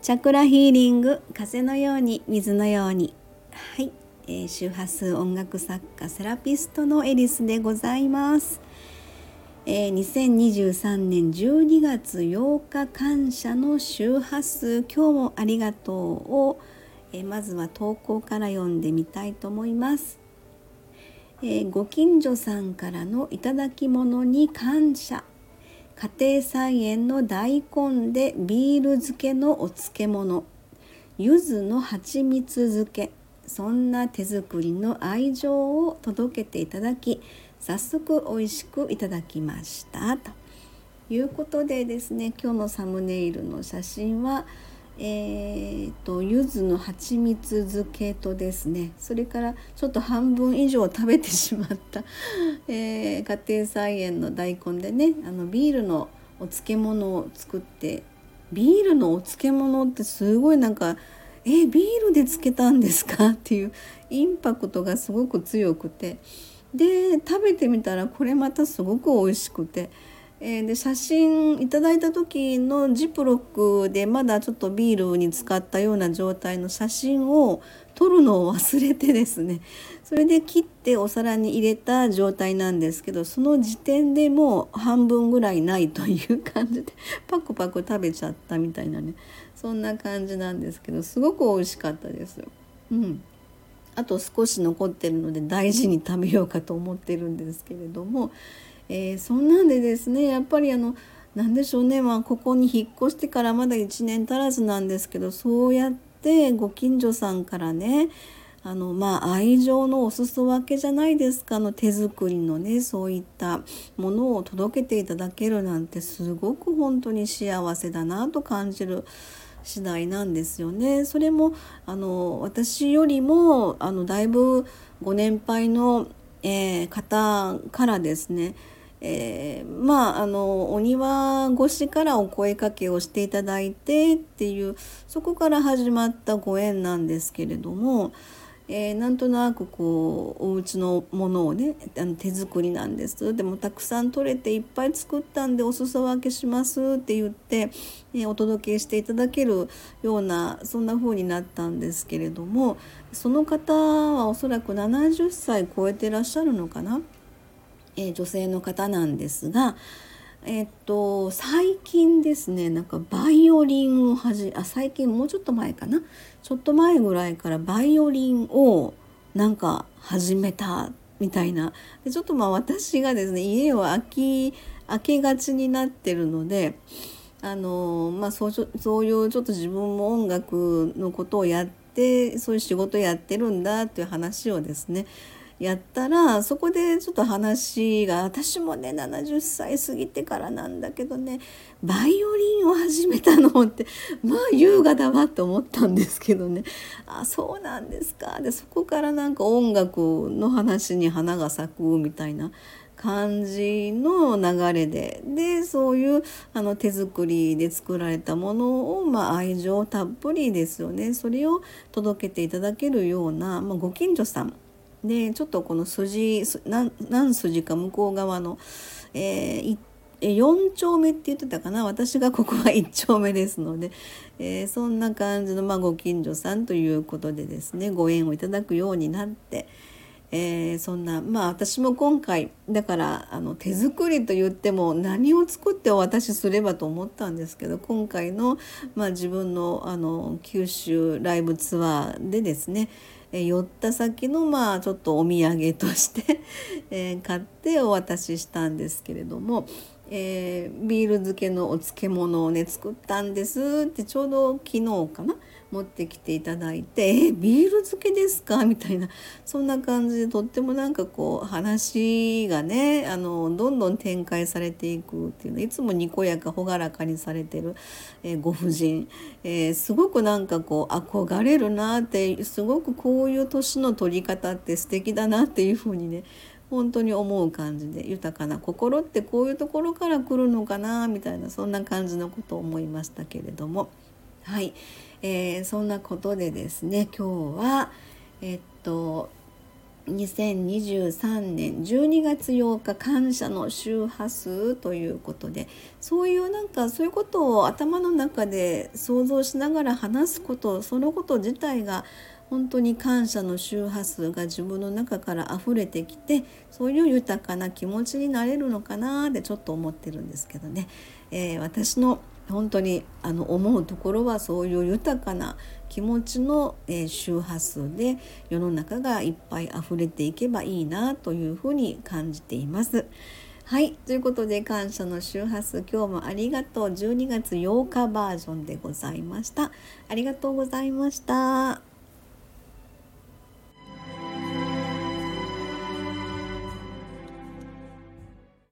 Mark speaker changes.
Speaker 1: チャクラヒーリング風のように水のように。はい、えー、周波数音楽作家セラピストのエリスでございます、えー、2023年12月8日感謝の周波数。今日もありがとうを、えー、まずは投稿から読んでみたいと思います、えー、ご近所さんからのいただき物に感謝。家庭菜園の大根でビール漬けのお漬物。柚子の蜂蜜漬け。そんな手作りの愛情を届けていただき早速美味しくいただきました。ということでですね今日のサムネイルの写真はえーと、柚子の蜂蜜漬けとですねそれからちょっと半分以上食べてしまった、えー、家庭菜園の大根でねあのビールのお漬物を作ってビールのお漬物ってすごいなんか「えビールで漬けたんですか? 」っていうインパクトがすごく強くてで食べてみたらこれまたすごく美味しくて。えー、で写真いただいた時のジップロックでまだちょっとビールに使ったような状態の写真を撮るのを忘れてですね それで切ってお皿に入れた状態なんですけどその時点でもう半分ぐらいないという感じで パクパク食べちゃったみたいなねそんな感じなんですけどすごく美味しかったですよ。うんあと少し残ってるので大事に食べようかと思ってるんですけれどもえー、そんなんでですねやっぱりあの何でしょうね、まあ、ここに引っ越してからまだ1年足らずなんですけどそうやってご近所さんからねあのまあ愛情のお裾分けじゃないですかの手作りのねそういったものを届けていただけるなんてすごく本当に幸せだなと感じる次第なんですよね。それもあの私よりもあのだいぶご年配の、えー、方からですねえー、まああのお庭越しからお声かけをしていただいてっていうそこから始まったご縁なんですけれども、えー、なんとなくこうお家のものをねあの手作りなんですでもたくさん取れていっぱい作ったんでお裾分けしますって言って、えー、お届けしていただけるようなそんな風になったんですけれどもその方はおそらく70歳超えてらっしゃるのかな？え、女性の方なんですが、えっと最近ですねなんかバイオリンをはじあ最近もうちょっと前かな？ちょっと前ぐらいからバイオリンをなんか始めたみたいな。でちょっとまあ私がですね家を空き空けがちになってるのであのまあそうそういうちょっと自分も音楽のことをやってそういう仕事やってるんだっていう話をですねやったらそこでちょっと話が私もね70歳過ぎてからなんだけどねバイオリンを始めたのってまあ優雅だわと思ったんですけどね。あそうなんですか。でそこからなんか音楽の話に花が咲くみたいな感じの流れで。でそういうあの手作りで作られたものを、まあ、愛情たっぷりですよね。それを届けていただけるような、まあ、ご近所さんでちょっとこの筋何筋か向こう側の、えー、4丁目って言ってたかな？私がここは1丁目ですので、えー、そんな感じの、まあ、ご近所さんということでですねご縁をいただくようになって、えー、そんなまあ私も今回だからあの手作りと言っても何を作ってお渡しすればと思ったんですけど今回の、まあ、自分のあの九州ライブツアーでですねえ寄った先のまあちょっとお土産としてえ買ってお渡ししたんですけれども、えー、ビール漬けのお漬物をね作ったんです。ってちょうど昨日かな？持ってきていただいて「えビール漬けですか?」みたいなそんな感じでとってもなんかこう話がねあのどんどん展開されていくっていうの。いつもにこやか朗らかにされてる、えー、ご婦人、えー、すごくなんかこう憧れるなってすごくこういう年の取り方って素敵だなっていうふうにね本当に思う感じで豊かな心ってこういうところから来るのかなみたいなそんな感じのことを思いましたけれどもはい。えー、そんなことでですね今日はえっと2023年12月8日感謝の周波数ということでそういうなんかそういうことを頭の中で想像しながら話すことそのこと自体が本当に感謝の周波数が自分の中から溢れてきてそういう豊かな気持ちになれるのかなってちょっと思ってるんですけどね、えー、私の本当にあの思うところはそういう豊かな気持ちの、え、周波数で世の中がいっぱい溢れていけばいいなというふうに感じています。はいということで感謝の周波数今日もありがとう12月8日バージョンでございました。ありがとうございました。